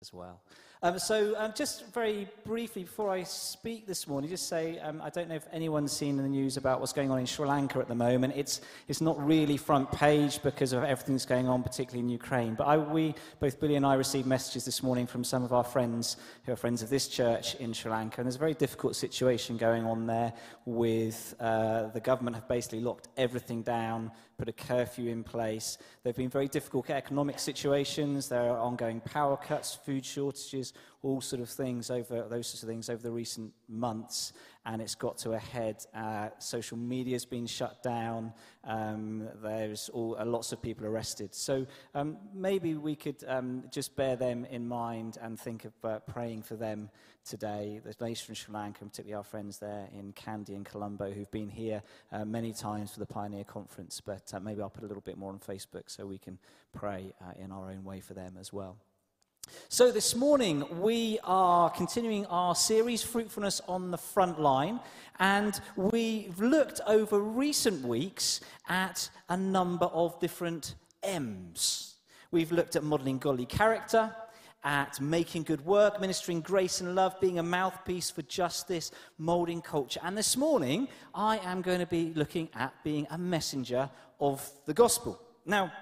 as well. Um, so, um, just very briefly, before I speak this morning, just say um, I don't know if anyone's seen the news about what's going on in Sri Lanka at the moment. It's, it's not really front page because of everything that's going on, particularly in Ukraine. But I, we, both Billy and I, received messages this morning from some of our friends who are friends of this church in Sri Lanka. And there's a very difficult situation going on there with uh, the government have basically locked everything down put a curfew in place. There have been very difficult economic situations. There are ongoing power cuts, food shortages, all sort of things over those sorts of things over the recent months. And it's got to a head. Uh, social media's been shut down. Um, there's all, uh, lots of people arrested. So um, maybe we could um, just bear them in mind and think of uh, praying for them today, the nation from Sri Lanka, and particularly our friends there in Kandy and Colombo, who've been here uh, many times for the Pioneer Conference. But uh, maybe I'll put a little bit more on Facebook so we can pray in our own way for them as well. So, this morning we are continuing our series, Fruitfulness on the Front Line, and we've looked over recent weeks at a number of different M's. We've looked at modeling godly character, at making good work, ministering grace and love, being a mouthpiece for justice, molding culture. And this morning, I am going to be looking at being a messenger of the gospel. Now,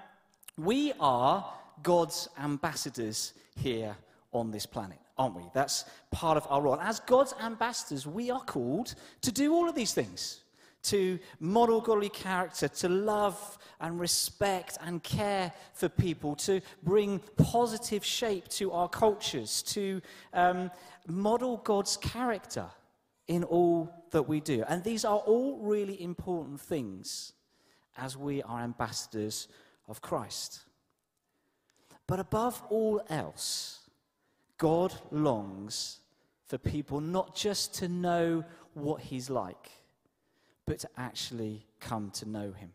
we are God's ambassadors here on this planet, aren't we? That's part of our role. As God's ambassadors, we are called to do all of these things to model godly character, to love and respect and care for people, to bring positive shape to our cultures, to um, model God's character in all that we do. And these are all really important things as we are ambassadors of Christ. But above all else, God longs for people not just to know what He's like but to actually come to know him.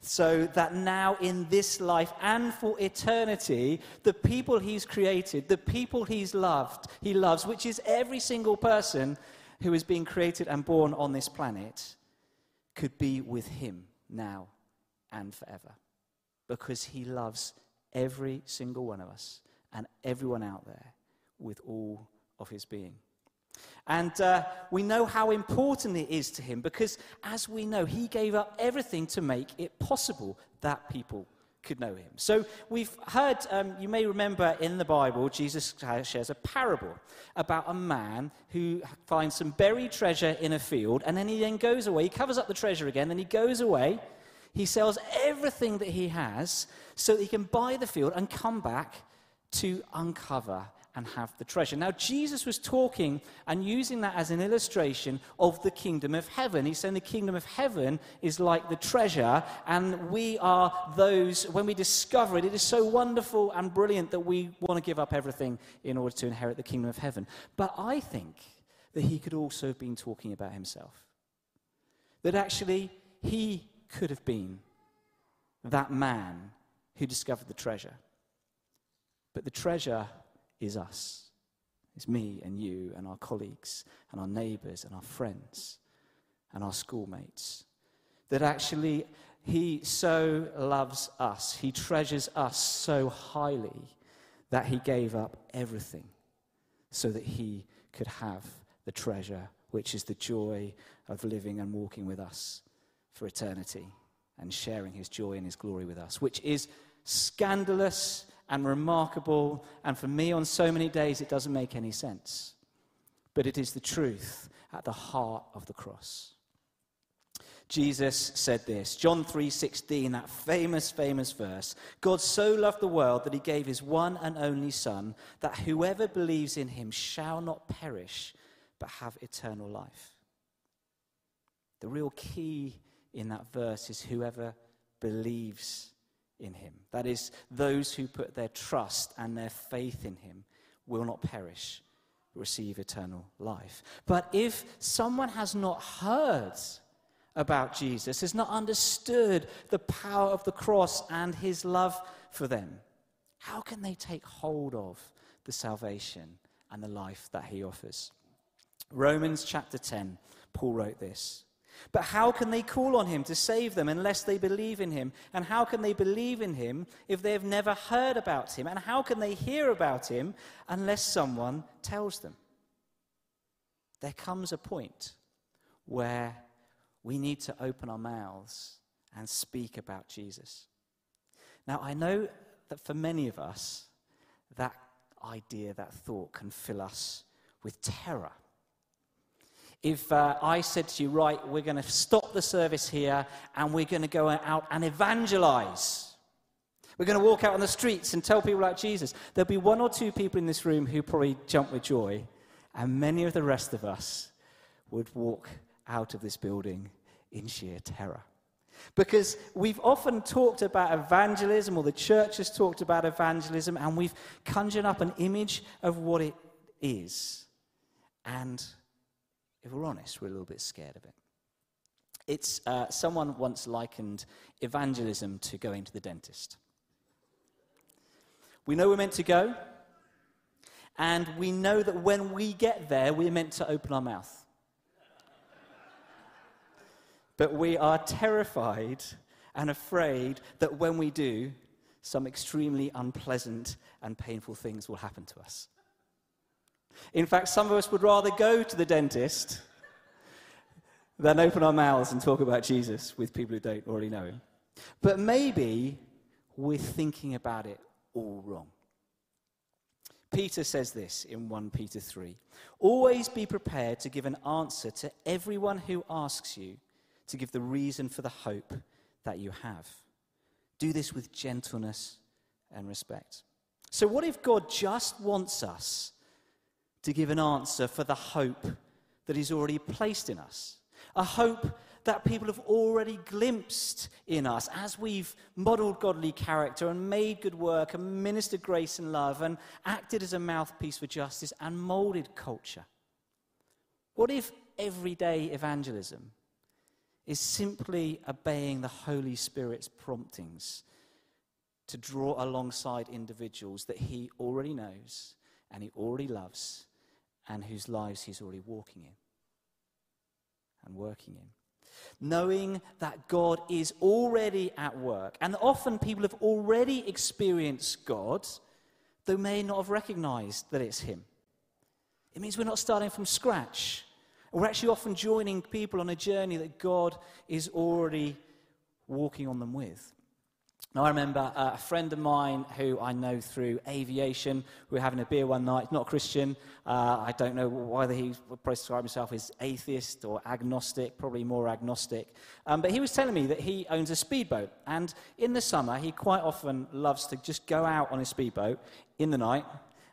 So that now in this life and for eternity, the people he's created, the people he's loved, he loves, which is every single person who is being created and born on this planet, could be with him now and forever. Because he loves every single one of us and everyone out there with all of his being. And uh, we know how important it is to him because, as we know, he gave up everything to make it possible that people could know him. So we've heard, um, you may remember in the Bible, Jesus shares a parable about a man who finds some buried treasure in a field, and then he then goes away. He covers up the treasure again, then he goes away. He sells everything that he has so that he can buy the field and come back to uncover and have the treasure. Now, Jesus was talking and using that as an illustration of the kingdom of heaven. He's saying the kingdom of heaven is like the treasure, and we are those, when we discover it, it is so wonderful and brilliant that we want to give up everything in order to inherit the kingdom of heaven. But I think that he could also have been talking about himself. That actually, he could have been that man who discovered the treasure. But the treasure is us. It's me and you and our colleagues and our neighbors and our friends and our schoolmates. That actually he so loves us, he treasures us so highly that he gave up everything so that he could have the treasure, which is the joy of living and walking with us for eternity and sharing his joy and his glory with us, which is scandalous and remarkable. And for me, on so many days, it doesn't make any sense. But it is the truth at the heart of the cross. Jesus said this, John 3:16, that famous famous verse. God so loved the world that he gave his one and only son that whoever believes in him shall not perish but have eternal life. The real key in that verse is whoever believes in him. That is, those who put their trust and their faith in him will not perish, receive eternal life. But if someone has not heard about Jesus, has not understood the power of the cross and his love for them, how can they take hold of the salvation and the life that he offers? Romans chapter 10, Paul wrote this. But how can they call on him to save them unless they believe in him? And how can they believe in him if they have never heard about him? And how can they hear about him unless someone tells them? There comes a point where we need to open our mouths and speak about Jesus. Now, I know that for many of us, that idea, that thought can fill us with terror. If uh, I said to you, right, we're going to stop the service here and we're going to go out and evangelize. We're going to walk out on the streets and tell people about Jesus. There'll be one or two people in this room who probably jump with joy, and many of the rest of us would walk out of this building in sheer terror. Because we've often talked about evangelism, or the church has talked about evangelism, and we've conjured up an image of what it is. And if we're honest, we're a little bit scared of it. It's, uh, someone once likened evangelism to going to the dentist. We know we're meant to go, and we know that when we get there, we're meant to open our mouth. But we are terrified and afraid that when we do, some extremely unpleasant and painful things will happen to us. In fact, some of us would rather go to the dentist than open our mouths and talk about Jesus with people who don't already know him. But maybe we're thinking about it all wrong. Peter says this in 1 Peter 3 Always be prepared to give an answer to everyone who asks you to give the reason for the hope that you have. Do this with gentleness and respect. So, what if God just wants us to give an answer for the hope that He's already placed in us? A hope that people have already glimpsed in us as we've modeled godly character and made good work and ministered grace and love and acted as a mouthpiece for justice and molded culture. What if everyday evangelism is simply obeying the Holy Spirit's promptings to draw alongside individuals that He already knows and He already loves and whose lives He's already walking in and working in. Knowing that God is already at work, and that often people have already experienced God, though may not have recognized that it's Him. It means we're not starting from scratch. We're actually often joining people on a journey that God is already walking on them with. Now, I remember uh, a friend of mine who I know through aviation. We were having a beer one night, not Christian. Uh, I don't know whether he would describe himself as atheist or agnostic, probably more agnostic. Um, but he was telling me that he owns a speedboat. And in the summer, he quite often loves to just go out on his speedboat in the night,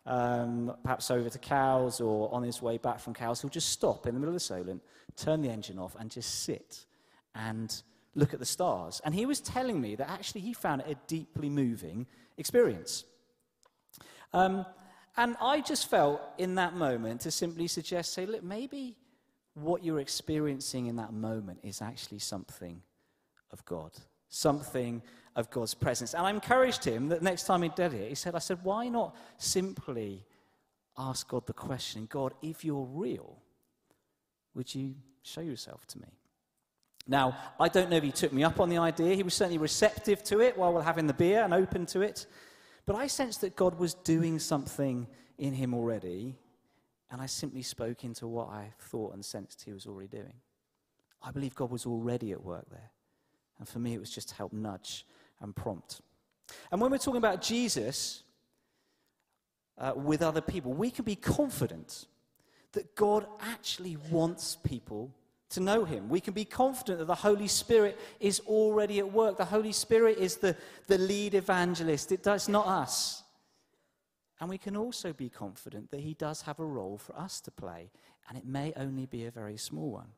um, perhaps over to Cowes or on his way back from Cowes. He'll just stop in the middle of the Solent, turn the engine off, and just sit and look at the stars. And he was telling me that actually he found it a deeply moving experience. Um, and I just felt in that moment to simply suggest, say, look, maybe what you're experiencing in that moment is actually something of God, something of God's presence. And I encouraged him that next time he did it, he said, I said, why not simply ask God the question, God, if you're real, would you show yourself to me? Now, I don't know if he took me up on the idea. He was certainly receptive to it while we are having the beer and open to it. But I sensed that God was doing something in him already, and I simply spoke into what I thought and sensed he was already doing. I believe God was already at work there. And for me, it was just to help nudge and prompt. And when we're talking about Jesus uh, with other people, we can be confident that God actually wants people to know Him. We can be confident that the Holy Spirit is already at work. The Holy Spirit is the, the lead evangelist, it does not us. And we can also be confident that He does have a role for us to play, and it may only be a very small one.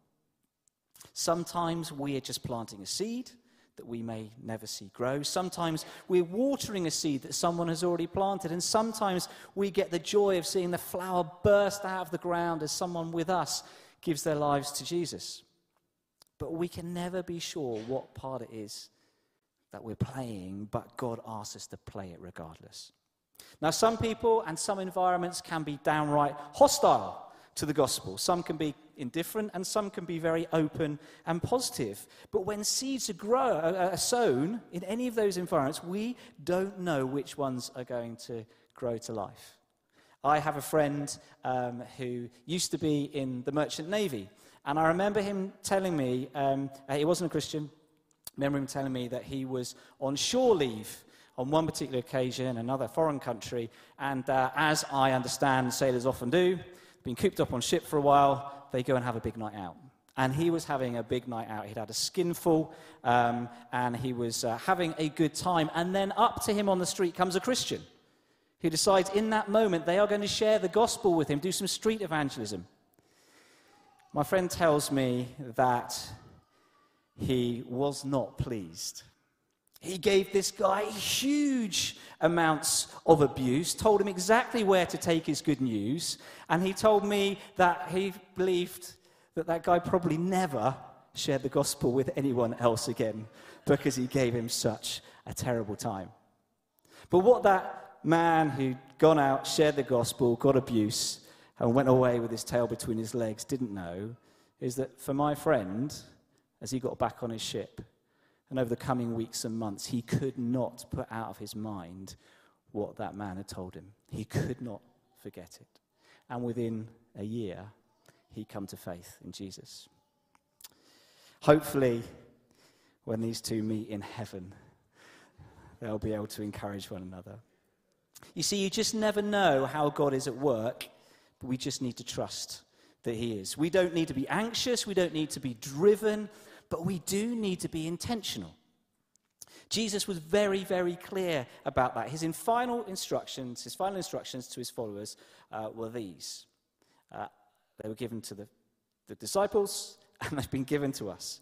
Sometimes we are just planting a seed that we may never see grow. Sometimes we're watering a seed that someone has already planted, and sometimes we get the joy of seeing the flower burst out of the ground as someone with us gives their lives to Jesus. But we can never be sure what part it is that we're playing, but God asks us to play it regardless. Now, some people and some environments can be downright hostile to the gospel. Some can be indifferent, and some can be very open and positive. But when seeds are, grow, uh, uh, are sown in any of those environments, we don't know which ones are going to grow to life. I have a friend um, who used to be in the Merchant Navy, and I remember him telling me, um, uh, he wasn't a Christian, I remember him telling me that he was on shore leave on one particular occasion, in another foreign country, and uh, as I understand sailors often do, been cooped up on ship for a while, they go and have a big night out. And he was having a big night out. He'd had a skinful, um, and he was uh, having a good time. And then up to him on the street comes a Christian who decides in that moment they are going to share the gospel with him, do some street evangelism. My friend tells me that he was not pleased. He gave this guy huge amounts of abuse, told him exactly where to take his good news, and he told me that he believed that that guy probably never shared the gospel with anyone else again because he gave him such a terrible time. But what that man who'd gone out, shared the gospel, got abuse, and went away with his tail between his legs didn't know is that for my friend, as he got back on his ship, and over the coming weeks and months, he could not put out of his mind what that man had told him. He could not forget it. And within a year, he'd come to faith in Jesus. Hopefully, when these two meet in heaven, they'll be able to encourage one another. You see, you just never know how God is at work, but we just need to trust that He is. We don't need to be anxious, we don't need to be driven, but we do need to be intentional. Jesus was very, very clear about that. His final instructions, his final instructions to his followers uh, were these. Uh, they were given to the, the disciples, and they've been given to us.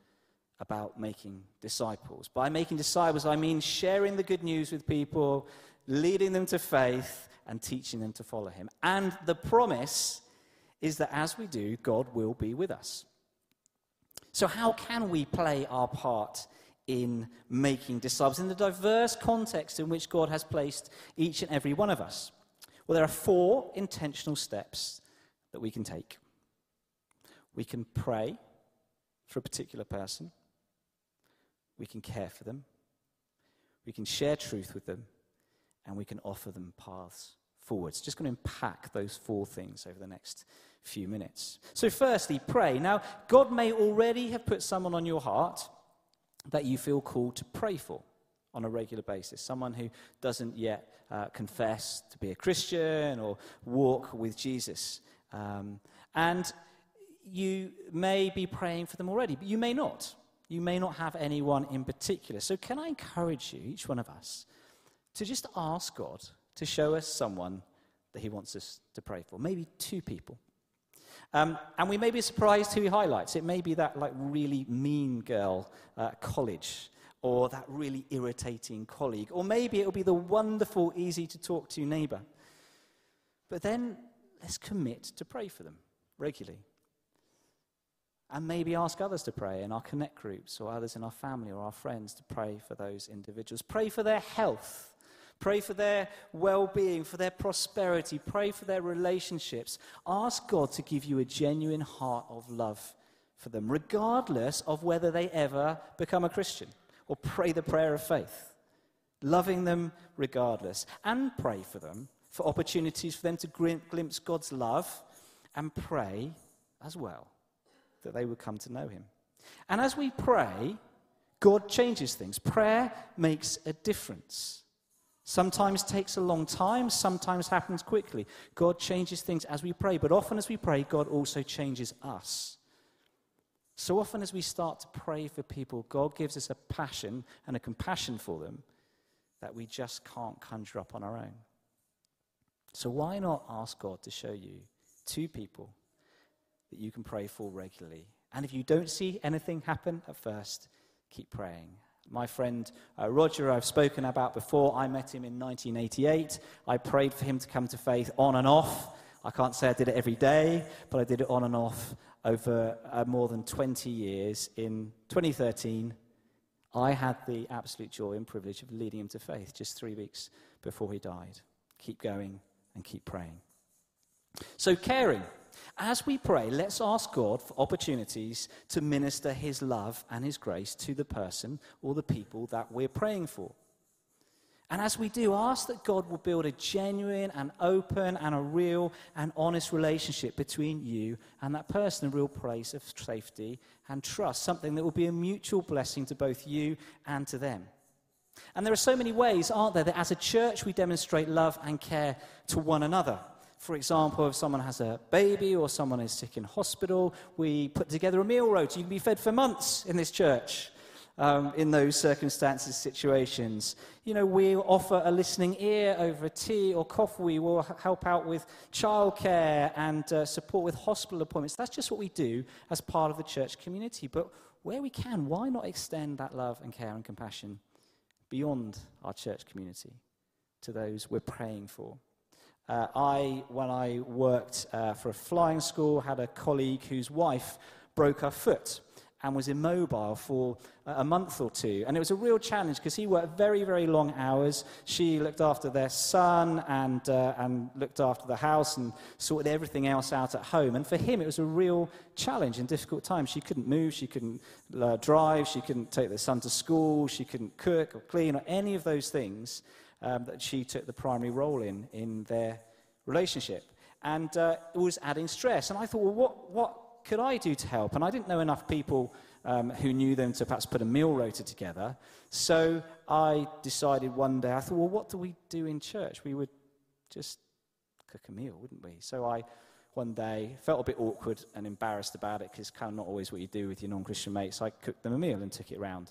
about making disciples. By making disciples, I mean sharing the good news with people, leading them to faith, and teaching them to follow him. And the promise is that as we do, God will be with us. So, how can we play our part in making disciples in the diverse context in which God has placed each and every one of us? Well, there are four intentional steps that we can take. We can pray for a particular person. We can care for them. We can share truth with them. And we can offer them paths forwards. Just going to unpack those four things over the next few minutes. So, firstly, pray. Now, God may already have put someone on your heart that you feel called to pray for on a regular basis. Someone who doesn't yet uh, confess to be a Christian or walk with Jesus. Um, and you may be praying for them already, but you may not you may not have anyone in particular. So, can I encourage you, each one of us, to just ask God to show us someone that He wants us to pray for? Maybe two people. Um, and we may be surprised who He highlights. It may be that like really mean girl at college, or that really irritating colleague, or maybe it'll be the wonderful, easy to talk to neighbor. But then let's commit to pray for them regularly and maybe ask others to pray in our connect groups or others in our family or our friends to pray for those individuals. Pray for their health. Pray for their well being, for their prosperity. Pray for their relationships. Ask God to give you a genuine heart of love for them, regardless of whether they ever become a Christian. Or pray the prayer of faith, loving them regardless. And pray for them for opportunities for them to glimpse God's love and pray as well that they would come to know him. And as we pray, God changes things. Prayer makes a difference. Sometimes takes a long time, sometimes happens quickly. God changes things as we pray, but often as we pray, God also changes us. So often as we start to pray for people, God gives us a passion and a compassion for them that we just can't conjure up on our own. So why not ask God to show you two people that you can pray for regularly. And if you don't see anything happen at first, keep praying. My friend uh, Roger, I've spoken about before, I met him in 1988. I prayed for him to come to faith on and off. I can't say I did it every day, but I did it on and off over uh, more than 20 years. In 2013, I had the absolute joy and privilege of leading him to faith just three weeks before he died. Keep going and keep praying. So, caring. As we pray, let's ask God for opportunities to minister His love and His grace to the person or the people that we're praying for. And as we do, ask that God will build a genuine and open and a real and honest relationship between you and that person, a real place of safety and trust, something that will be a mutual blessing to both you and to them. And there are so many ways, aren't there, that as a church we demonstrate love and care to one another. For example, if someone has a baby or someone is sick in hospital, we put together a meal rota. You can be fed for months in this church um, in those circumstances, situations. You know, we offer a listening ear over tea or coffee. We will help out with childcare and uh, support with hospital appointments. That's just what we do as part of the church community. But where we can, why not extend that love and care and compassion beyond our church community to those we're praying for? Uh, I, when I worked uh, for a flying school, had a colleague whose wife broke her foot and was immobile for a month or two. And it was a real challenge because he worked very, very long hours. She looked after their son and, uh, and looked after the house and sorted everything else out at home. And for him, it was a real challenge and difficult time. She couldn't move, she couldn't uh, drive, she couldn't take the son to school, she couldn't cook or clean or any of those things um, that she took the primary role in in their relationship. And uh, it was adding stress. And I thought, well, what, what could I do to help? And I didn't know enough people um, who knew them to perhaps put a meal rota together. So I decided one day, I thought, well, what do we do in church? We would just cook a meal, wouldn't we? So I, one day, felt a bit awkward and embarrassed about it because it's kind of not always what you do with your non Christian mates. I cooked them a meal and took it round.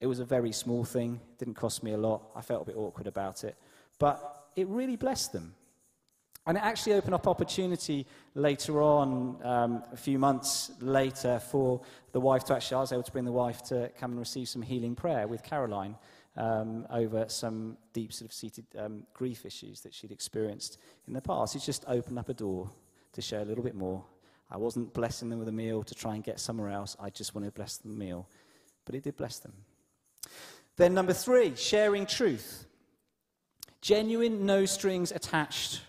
It was a very small thing, didn't cost me a lot. I felt a bit awkward about it. But it really blessed them. And it actually opened up opportunity later on, um, a few months later, for the wife to actually, I was able to bring the wife to come and receive some healing prayer with Caroline um, over some deep sort of seated um, grief issues that she'd experienced in the past. It just opened up a door to share a little bit more. I wasn't blessing them with a meal to try and get somewhere else. I just wanted to bless a meal. But it did bless them. Then, number three, sharing truth. Genuine, no strings attached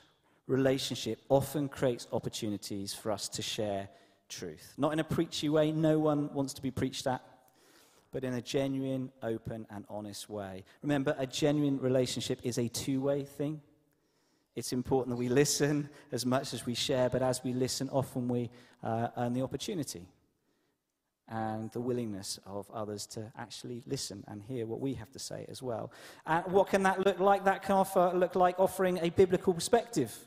relationship often creates opportunities for us to share truth. Not in a preachy way, no one wants to be preached at, but in a genuine, open, and honest way. Remember, a genuine relationship is a two way thing. It's important that we listen as much as we share, but as we listen, often we uh, earn the opportunity and the willingness of others to actually listen and hear what we have to say as well. And what can that look like? That can offer, look like offering a biblical perspective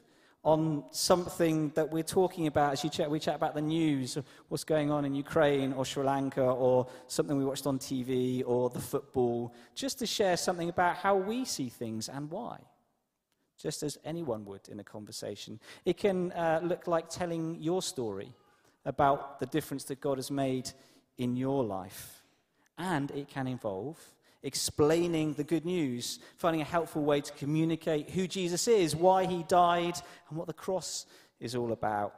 on something that we're talking about as you chat, we chat about the news, what's going on in Ukraine or Sri Lanka or something we watched on TV or the football, just to share something about how we see things and why, just as anyone would in a conversation. It can uh, look like telling your story about the difference that God has made in your life, and it can involve explaining the good news, finding a helpful way to communicate who Jesus is, why he died, and what the cross is all about.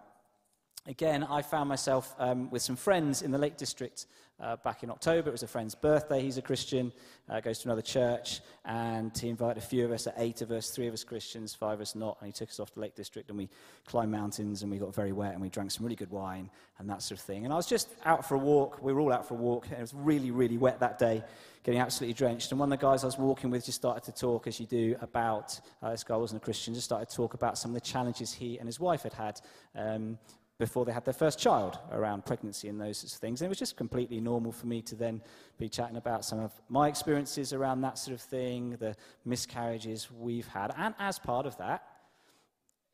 Again, I found myself um, with some friends in the Lake District uh, back in October. It was a friend's birthday. He's a Christian, uh, goes to another church, and he invited a few of us, eight of us, three of us Christians, five of us not, and he took us off to Lake District, and we climbed mountains, and we got very wet, and we drank some really good wine, and that sort of thing. And I was just out for a walk. We were all out for a walk, and it was really, really wet that day getting absolutely drenched. And one of the guys I was walking with just started to talk, as you do, about uh, this guy wasn't a Christian, just started to talk about some of the challenges he and his wife had had um, before they had their first child around pregnancy and those sorts of things. And it was just completely normal for me to then be chatting about some of my experiences around that sort of thing, the miscarriages we've had. And as part of that,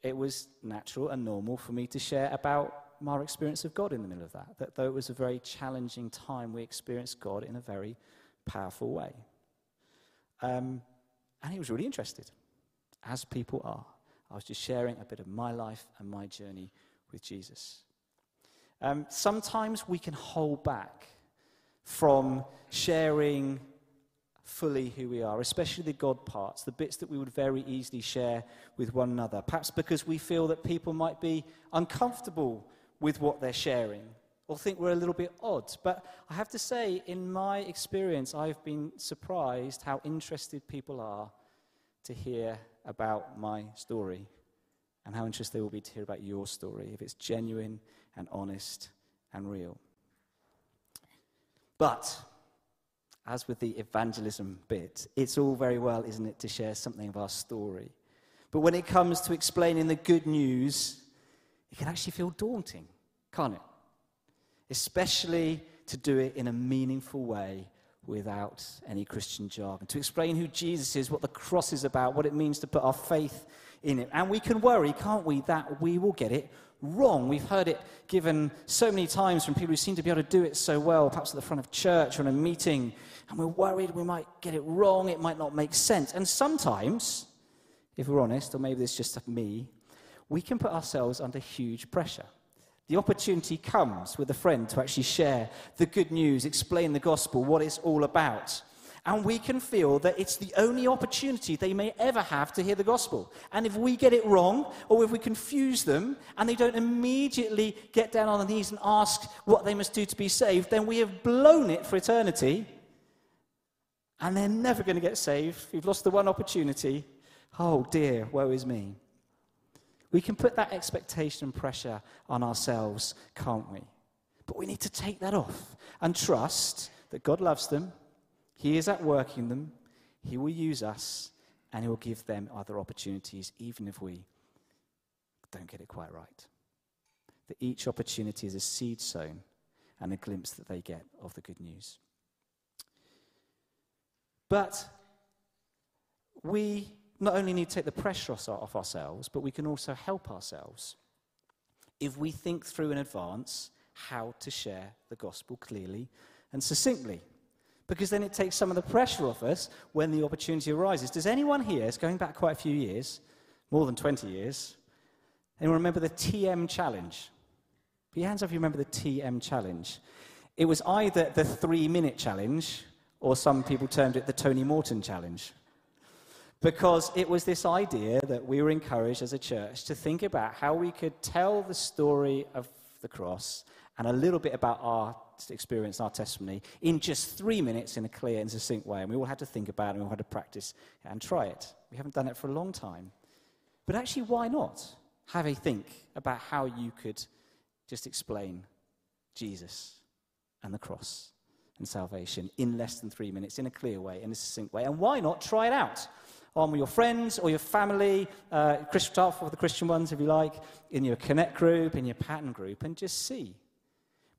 it was natural and normal for me to share about my experience of God in the middle of that. That though it was a very challenging time, we experienced God in a very powerful way. Um, and he was really interested, as people are. I was just sharing a bit of my life and my journey with Jesus. Um, sometimes we can hold back from sharing fully who we are, especially the God parts, the bits that we would very easily share with one another. Perhaps because we feel that people might be uncomfortable with what they're sharing or think we're a little bit odd. But I have to say, in my experience, I've been surprised how interested people are to hear about my story and how interested they will be to hear about your story if it's genuine and honest and real. But as with the evangelism bit, it's all very well, isn't it, to share something of our story. But when it comes to explaining the good news, it can actually feel daunting, can't it? Especially to do it in a meaningful way without any Christian jargon. To explain who Jesus is, what the cross is about, what it means to put our faith in it. And we can worry, can't we, that we will get it wrong. We've heard it given so many times from people who seem to be able to do it so well, perhaps at the front of church or in a meeting, and we're worried we might get it wrong, it might not make sense. And sometimes, if we're honest, or maybe it's just me, we can put ourselves under huge pressure. The opportunity comes with a friend to actually share the good news, explain the gospel, what it's all about. And we can feel that it's the only opportunity they may ever have to hear the gospel. And if we get it wrong, or if we confuse them, and they don't immediately get down on their knees and ask what they must do to be saved, then we have blown it for eternity. And they're never going to get saved. We've lost the one opportunity. Oh dear, woe is me. We can put that expectation and pressure on ourselves, can't we? But we need to take that off and trust that God loves them he is at work in them. He will use us and He will give them other opportunities, even if we don't get it quite right. That each opportunity is a seed sown and a glimpse that they get of the good news. But we not only need to take the pressure off ourselves, but we can also help ourselves if we think through in advance how to share the gospel clearly and succinctly because then it takes some of the pressure off us when the opportunity arises. Does anyone here, it's going back quite a few years, more than 20 years, anyone remember the TM challenge? Put your hands up if you remember the TM challenge. It was either the three minute challenge, or some people termed it the Tony Morton challenge. Because it was this idea that we were encouraged as a church to think about how we could tell the story of the cross and a little bit about our experience, our testimony, in just three minutes in a clear and succinct way. And we all had to think about it, and we all had to practice and try it. We haven't done it for a long time. But actually, why not have a think about how you could just explain Jesus and the cross and salvation in less than three minutes, in a clear way, in a succinct way? And why not try it out? on your friends or your family, uh, Christian for the Christian ones, if you like, in your connect group, in your pattern group, and just see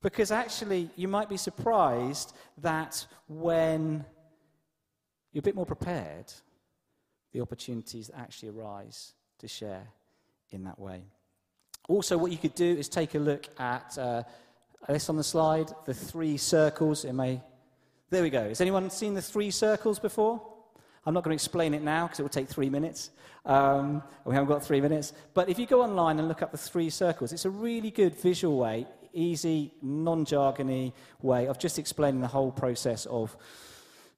because actually, you might be surprised that when you're a bit more prepared, the opportunities actually arise to share in that way. Also, what you could do is take a look at uh, this on the slide, the three circles. It may. There we go. Has anyone seen the three circles before? I'm not going to explain it now because it will take three minutes. Um, we haven't got three minutes. But if you go online and look up the three circles, it's a really good visual way easy, non jargony way of just explaining the whole process of,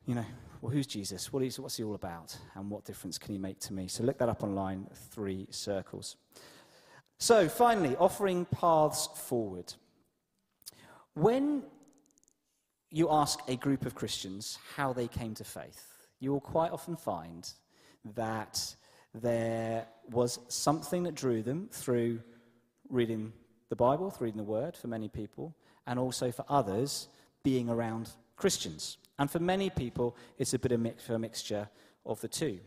you know, well, who's Jesus? What is, what's he all about? And what difference can he make to me? So look that up online, three circles. So finally, offering paths forward. When you ask a group of Christians how they came to faith, you will quite often find that there was something that drew them through reading the Bible, through reading the Word for many people, and also for others being around Christians. And for many people, it's a bit of mix, a mixture of the two.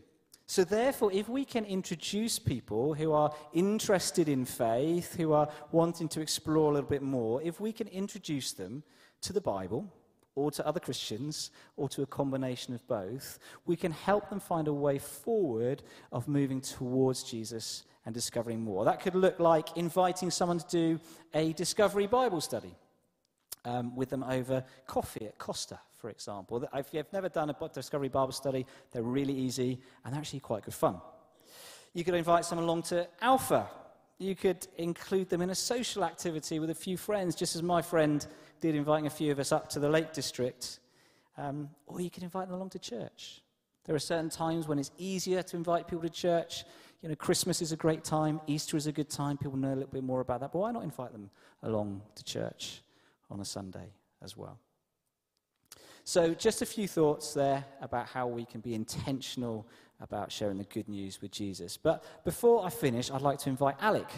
So, therefore, if we can introduce people who are interested in faith, who are wanting to explore a little bit more, if we can introduce them to the Bible, or to other Christians, or to a combination of both, we can help them find a way forward of moving towards Jesus and discovering more. That could look like inviting someone to do a discovery Bible study um, with them over coffee at Costa, for example. If you've never done a discovery Bible study, they're really easy and actually quite good fun. You could invite someone along to Alpha. You could include them in a social activity with a few friends, just as my friend did, inviting a few of us up to the Lake District Um, or you can invite them along to church. There are certain times when it's easier to invite people to church. You know, Christmas is a great time, Easter is a good time. People know a little bit more about that. But why not invite them along to church on a Sunday as well? So, just a few thoughts there about how we can be intentional about sharing the good news with Jesus. But before I finish, I'd like to invite Alec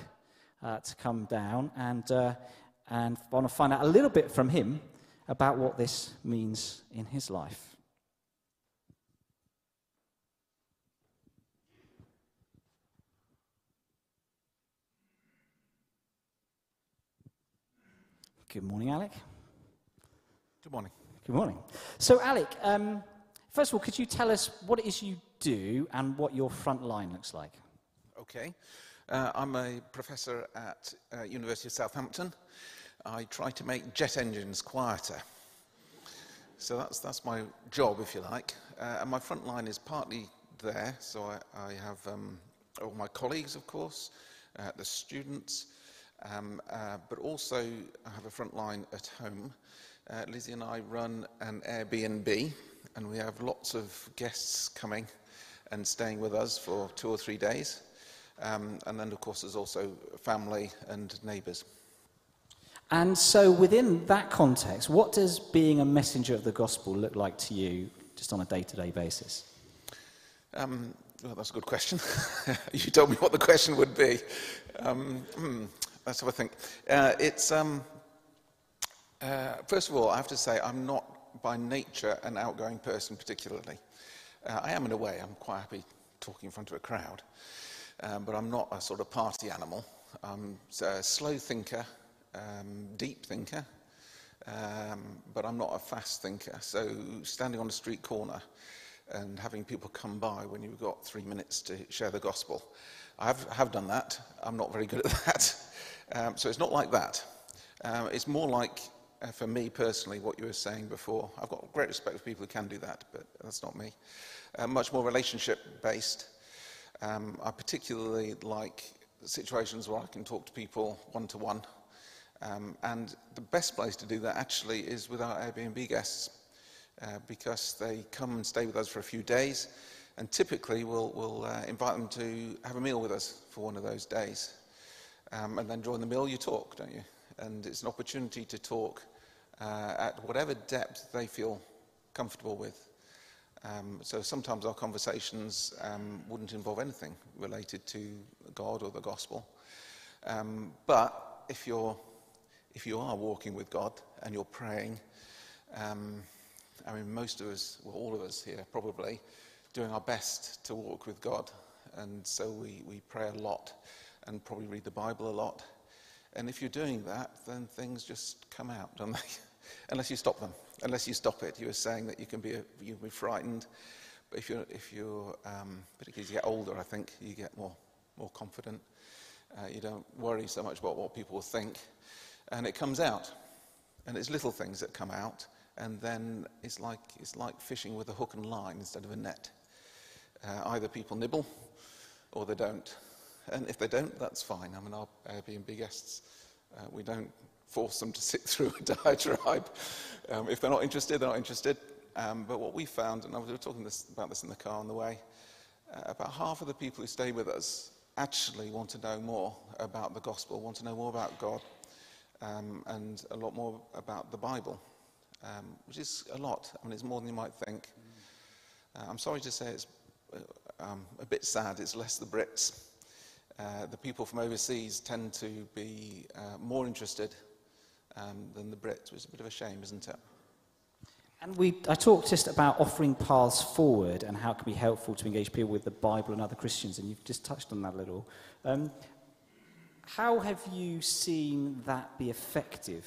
uh, to come down and, uh, and want to find out a little bit from him about what this means in his life. Good morning, Alec. Good morning. Good morning. So, Alec, um, first of all, could you tell us what it is you do and what your front line looks like? Okay. Uh, I'm a professor at uh, University of Southampton. I try to make jet engines quieter. So that's, that's my job, if you like. Uh, and my front line is partly there. So I, I have um, all my colleagues, of course, uh, the students, um, uh, but also I have a front line at home. Uh, Lizzie and I run an Airbnb, and we have lots of guests coming and staying with us for two or three days. Um, and then, of course, there's also family and neighbours. And so, within that context, what does being a messenger of the gospel look like to you just on a day to day basis? Um, well, that's a good question. you told me what the question would be. Um, hmm, a think. Uh, it's, um, uh, first of all, I have to say I'm not by nature an outgoing person particularly. Uh, I am in a way, I'm quite happy talking in front of a crowd, um, but I'm not a sort of party animal. I'm a slow thinker, um, deep thinker, um, but I'm not a fast thinker. So standing on a street corner and having people come by when you've got three minutes to share the gospel, I have, have done that. I'm not very good at that. Um, so it's not like that. Um, it's more like uh, for me personally, what you were saying before. I've got great respect for people who can do that, but that's not me. Uh, much more relationship based. Um, I particularly like situations where I can talk to people one to one. And the best place to do that actually is with our Airbnb guests uh, because they come and stay with us for a few days. And typically, we'll, we'll uh, invite them to have a meal with us for one of those days. Um, and then during the meal, you talk, don't you? And it's an opportunity to talk uh, at whatever depth they feel comfortable with. Um, so sometimes our conversations um, wouldn't involve anything related to God or the gospel. Um, but if you're if you are walking with God and you're praying, um, I mean, most of us, well, all of us here probably, doing our best to walk with God. And so we, we pray a lot and probably read the Bible a lot. And if you're doing that, then things just come out, don't they? unless you stop them, unless you stop it. You were saying that you can be, you can be frightened, but if you're, if you're um, particularly as you get older, I think you get more, more confident. Uh, you don't worry so much about what people will think, and it comes out. And it's little things that come out, and then it's like, it's like fishing with a hook and line instead of a net. Uh, either people nibble or they don't. And if they don't, that's fine. I mean, our Airbnb guests, uh, we don't force them to sit through a diatribe. Um, if they're not interested, they're not interested. Um, but what we found, and I was talking this, about this in the car on the way, uh, about half of the people who stay with us actually want to know more about the gospel, want to know more about God, um, and a lot more about the Bible, um, which is a lot. I mean, it's more than you might think. Uh, I'm sorry to say it's uh, um, a bit sad. It's less the Brits. Uh, the people from overseas tend to be uh, more interested um, than the Brits, which is a bit of a shame, isn't it? And we, I talked just about offering paths forward and how it can be helpful to engage people with the Bible and other Christians, and you've just touched on that a little. Um, how have you seen that be effective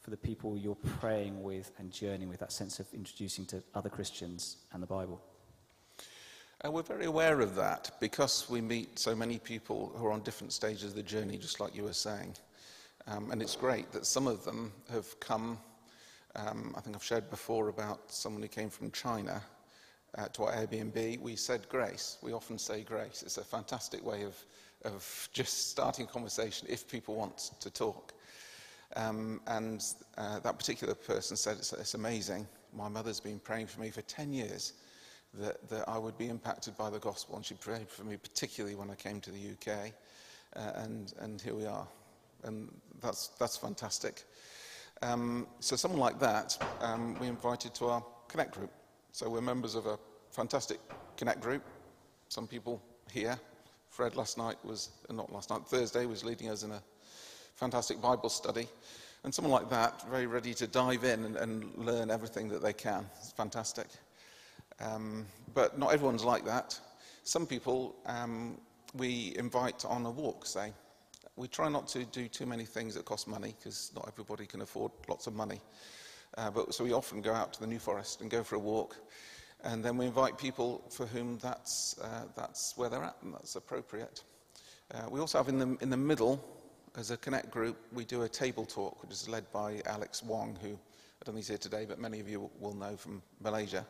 for the people you're praying with and journeying with, that sense of introducing to other Christians and the Bible? Uh, we're very aware of that because we meet so many people who are on different stages of the journey, just like you were saying. Um, and it's great that some of them have come. Um, I think I've shared before about someone who came from China uh, to our Airbnb. We said grace. We often say grace. It's a fantastic way of, of just starting a conversation if people want to talk. Um, and uh, that particular person said, it's, it's amazing. My mother's been praying for me for 10 years that, that I would be impacted by the gospel, and she prayed for me particularly when I came to the UK. Uh, and, and here we are. And that's, that's fantastic. Um, so, someone like that, um, we invited to our Connect group. So, we're members of a fantastic Connect group. Some people here. Fred last night was, uh, not last night, Thursday was leading us in a fantastic Bible study. And someone like that, very ready to dive in and, and learn everything that they can. It's fantastic. Um, but not everyone's like that. Some people um, we invite on a walk, say. We try not to do too many things that cost money because not everybody can afford lots of money. Uh, but so we often go out to the New Forest and go for a walk. And then we invite people for whom that's, uh, that's where they're at and that's appropriate. Uh, we also have in the, in the middle, as a Connect group, we do a table talk, which is led by Alex Wong, who I don't think he's here today, but many of you will know from Malaysia.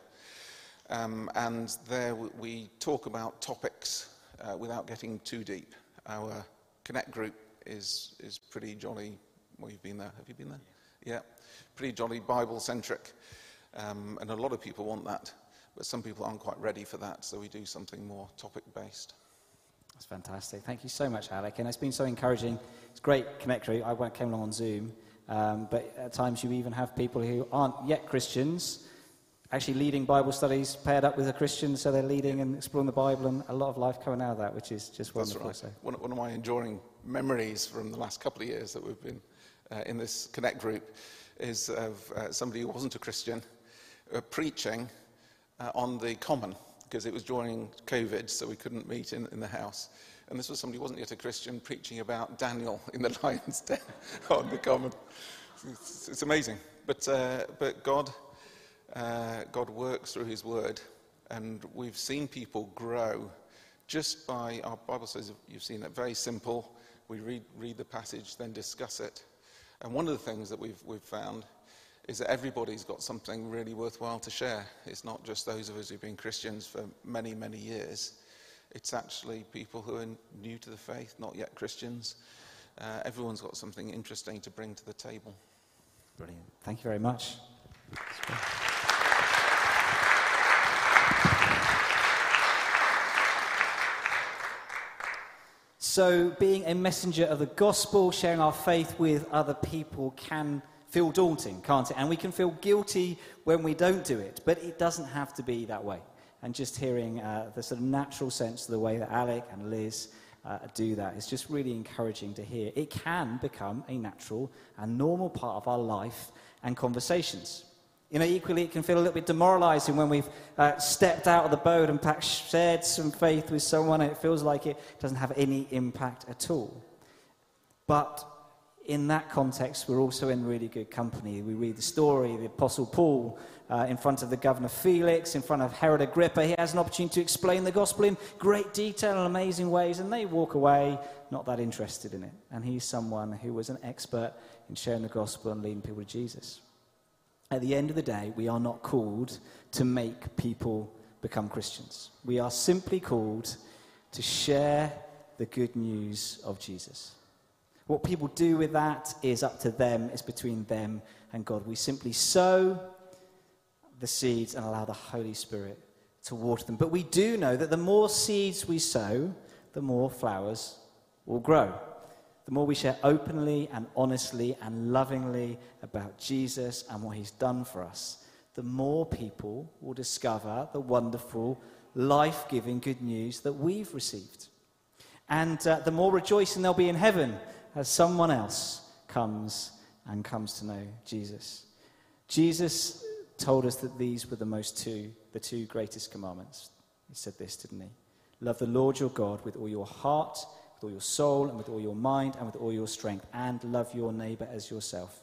Um, and there we talk about topics uh, without getting too deep. Our Connect group is, is pretty jolly. Well, you've been there. Have you been there? Yeah. yeah. Pretty jolly Bible centric. Um, and a lot of people want that. But some people aren't quite ready for that. So we do something more topic based. That's fantastic. Thank you so much, Alec. And it's been so encouraging. It's great Connect group. I came along on Zoom. Um, but at times you even have people who aren't yet Christians actually leading Bible studies paired up with a Christian, so they're leading and exploring the Bible, and a lot of life coming out of that, which is just wonderful. That's right. So. One, one, of my enduring memories from the last couple of years that we've been uh, in this Connect group is of uh, somebody who wasn't a Christian uh, preaching uh, on the common, because it was during COVID, so we couldn't meet in, in the house. And this was somebody who wasn't yet a Christian preaching about Daniel in the lion's den on the common. It's, it's amazing. But, uh, but God uh, God works through His Word, and we've seen people grow just by our Bible says you've seen it very simple. We read, read the passage, then discuss it. And one of the things that we've, we've found is that everybody's got something really worthwhile to share. It's not just those of us who've been Christians for many, many years. It's actually people who are new to the faith, not yet Christians. Uh, everyone's got something interesting to bring to the table. Brilliant. Thank you very much. So, being a messenger of the gospel, sharing our faith with other people can feel daunting, can't it? And we can feel guilty when we don't do it, but it doesn't have to be that way. And just hearing uh, the sort of natural sense of the way that Alec and Liz uh, do that is just really encouraging to hear. It can become a natural and normal part of our life and conversations. You know, equally, it can feel a little bit demoralizing when we've uh, stepped out of the boat and perhaps shared some faith with someone and it feels like it doesn't have any impact at all. But in that context, we're also in really good company. We read the story, the Apostle Paul uh, in front of the governor Felix, in front of Herod Agrippa. He has an opportunity to explain the gospel in great detail and amazing ways, and they walk away not that interested in it. And he's someone who was an expert in sharing the gospel and leading people to Jesus. At the end of the day, we are not called to make people become Christians. We are simply called to share the good news of Jesus. What people do with that is up to them, it's between them and God. We simply sow the seeds and allow the Holy Spirit to water them. But we do know that the more seeds we sow, the more flowers will grow the more we share openly and honestly and lovingly about Jesus and what he's done for us, the more people will discover the wonderful, life giving good news that we've received. And uh, the more rejoicing there'll be in heaven as someone else comes and comes to know Jesus. Jesus told us that these were the most two, the two greatest commandments. He said this, didn't he? Love the Lord your God with all your heart with all your soul and with all your mind and with all your strength, and love your neighbor as yourself.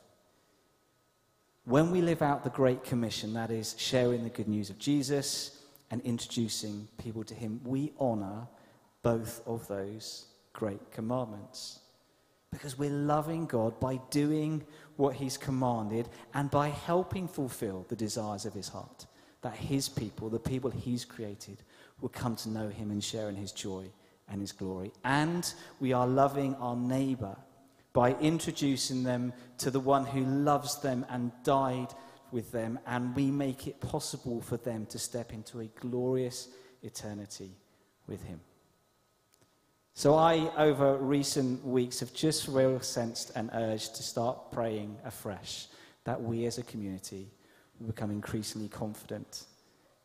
When we live out the Great Commission, that is, sharing the good news of Jesus and introducing people to Him, we honor both of those great commandments. Because we're loving God by doing what He's commanded and by helping fulfill the desires of His heart. That His people, the people He's created, will come to know Him and share in His joy and his glory. And we are loving our neighbor by introducing them to the one who loves them and died with them, and we make it possible for them to step into a glorious eternity with him. So, I, over recent weeks, have just real sensed an urge to start praying afresh that we as a community will become increasingly confident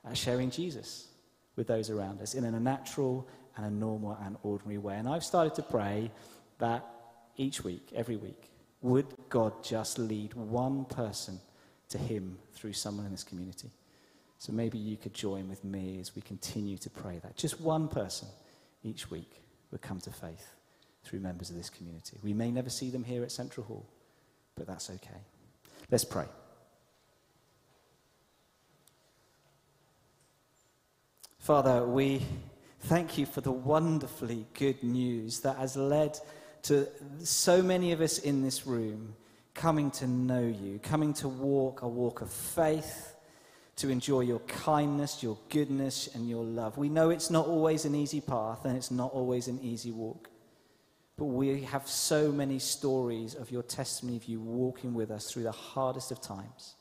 at sharing Jesus with those around us in a natural and a normal and ordinary way. And I've started to pray that each week, every week, would God just lead one person to Him through someone in this community? So maybe you could join with me as we continue to pray that. Just one person each week would come to faith through members of this community. We may never see them here at Central Hall, but that's okay. Let's pray. Father, we thank you for the wonderfully good news that has led to so many of us in this room coming to know you, coming to walk a walk of faith, to enjoy your kindness, your goodness, and your love. We know it's not always an easy path and it's not always an easy walk. But we have so many stories of your testimony of you walking with us through the hardest of times,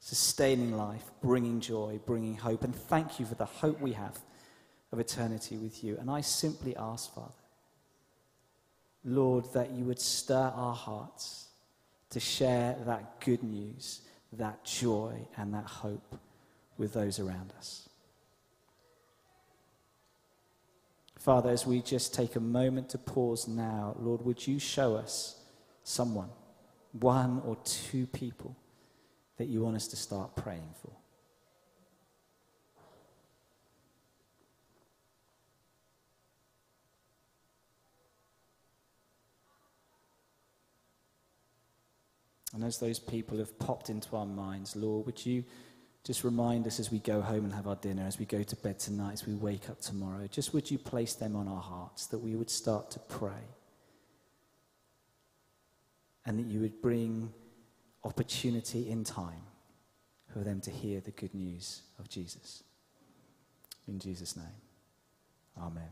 sustaining life, bringing joy, bringing hope. And thank you for the hope we have of eternity with you. And I simply ask, Father, Lord, that you would stir our hearts to share that good news, that joy, and that hope with those around us. Father, as we just take a moment to pause now, Lord, would you show us someone, one or two people, that you want us to start praying for? And as those people have popped into our minds, Lord, would you just remind us as we go home and have our dinner, as we go to bed tonight, as we wake up tomorrow, just would you place them on our hearts that we would start to pray and that you would bring opportunity in time for them to hear the good news of Jesus. In Jesus' name, amen.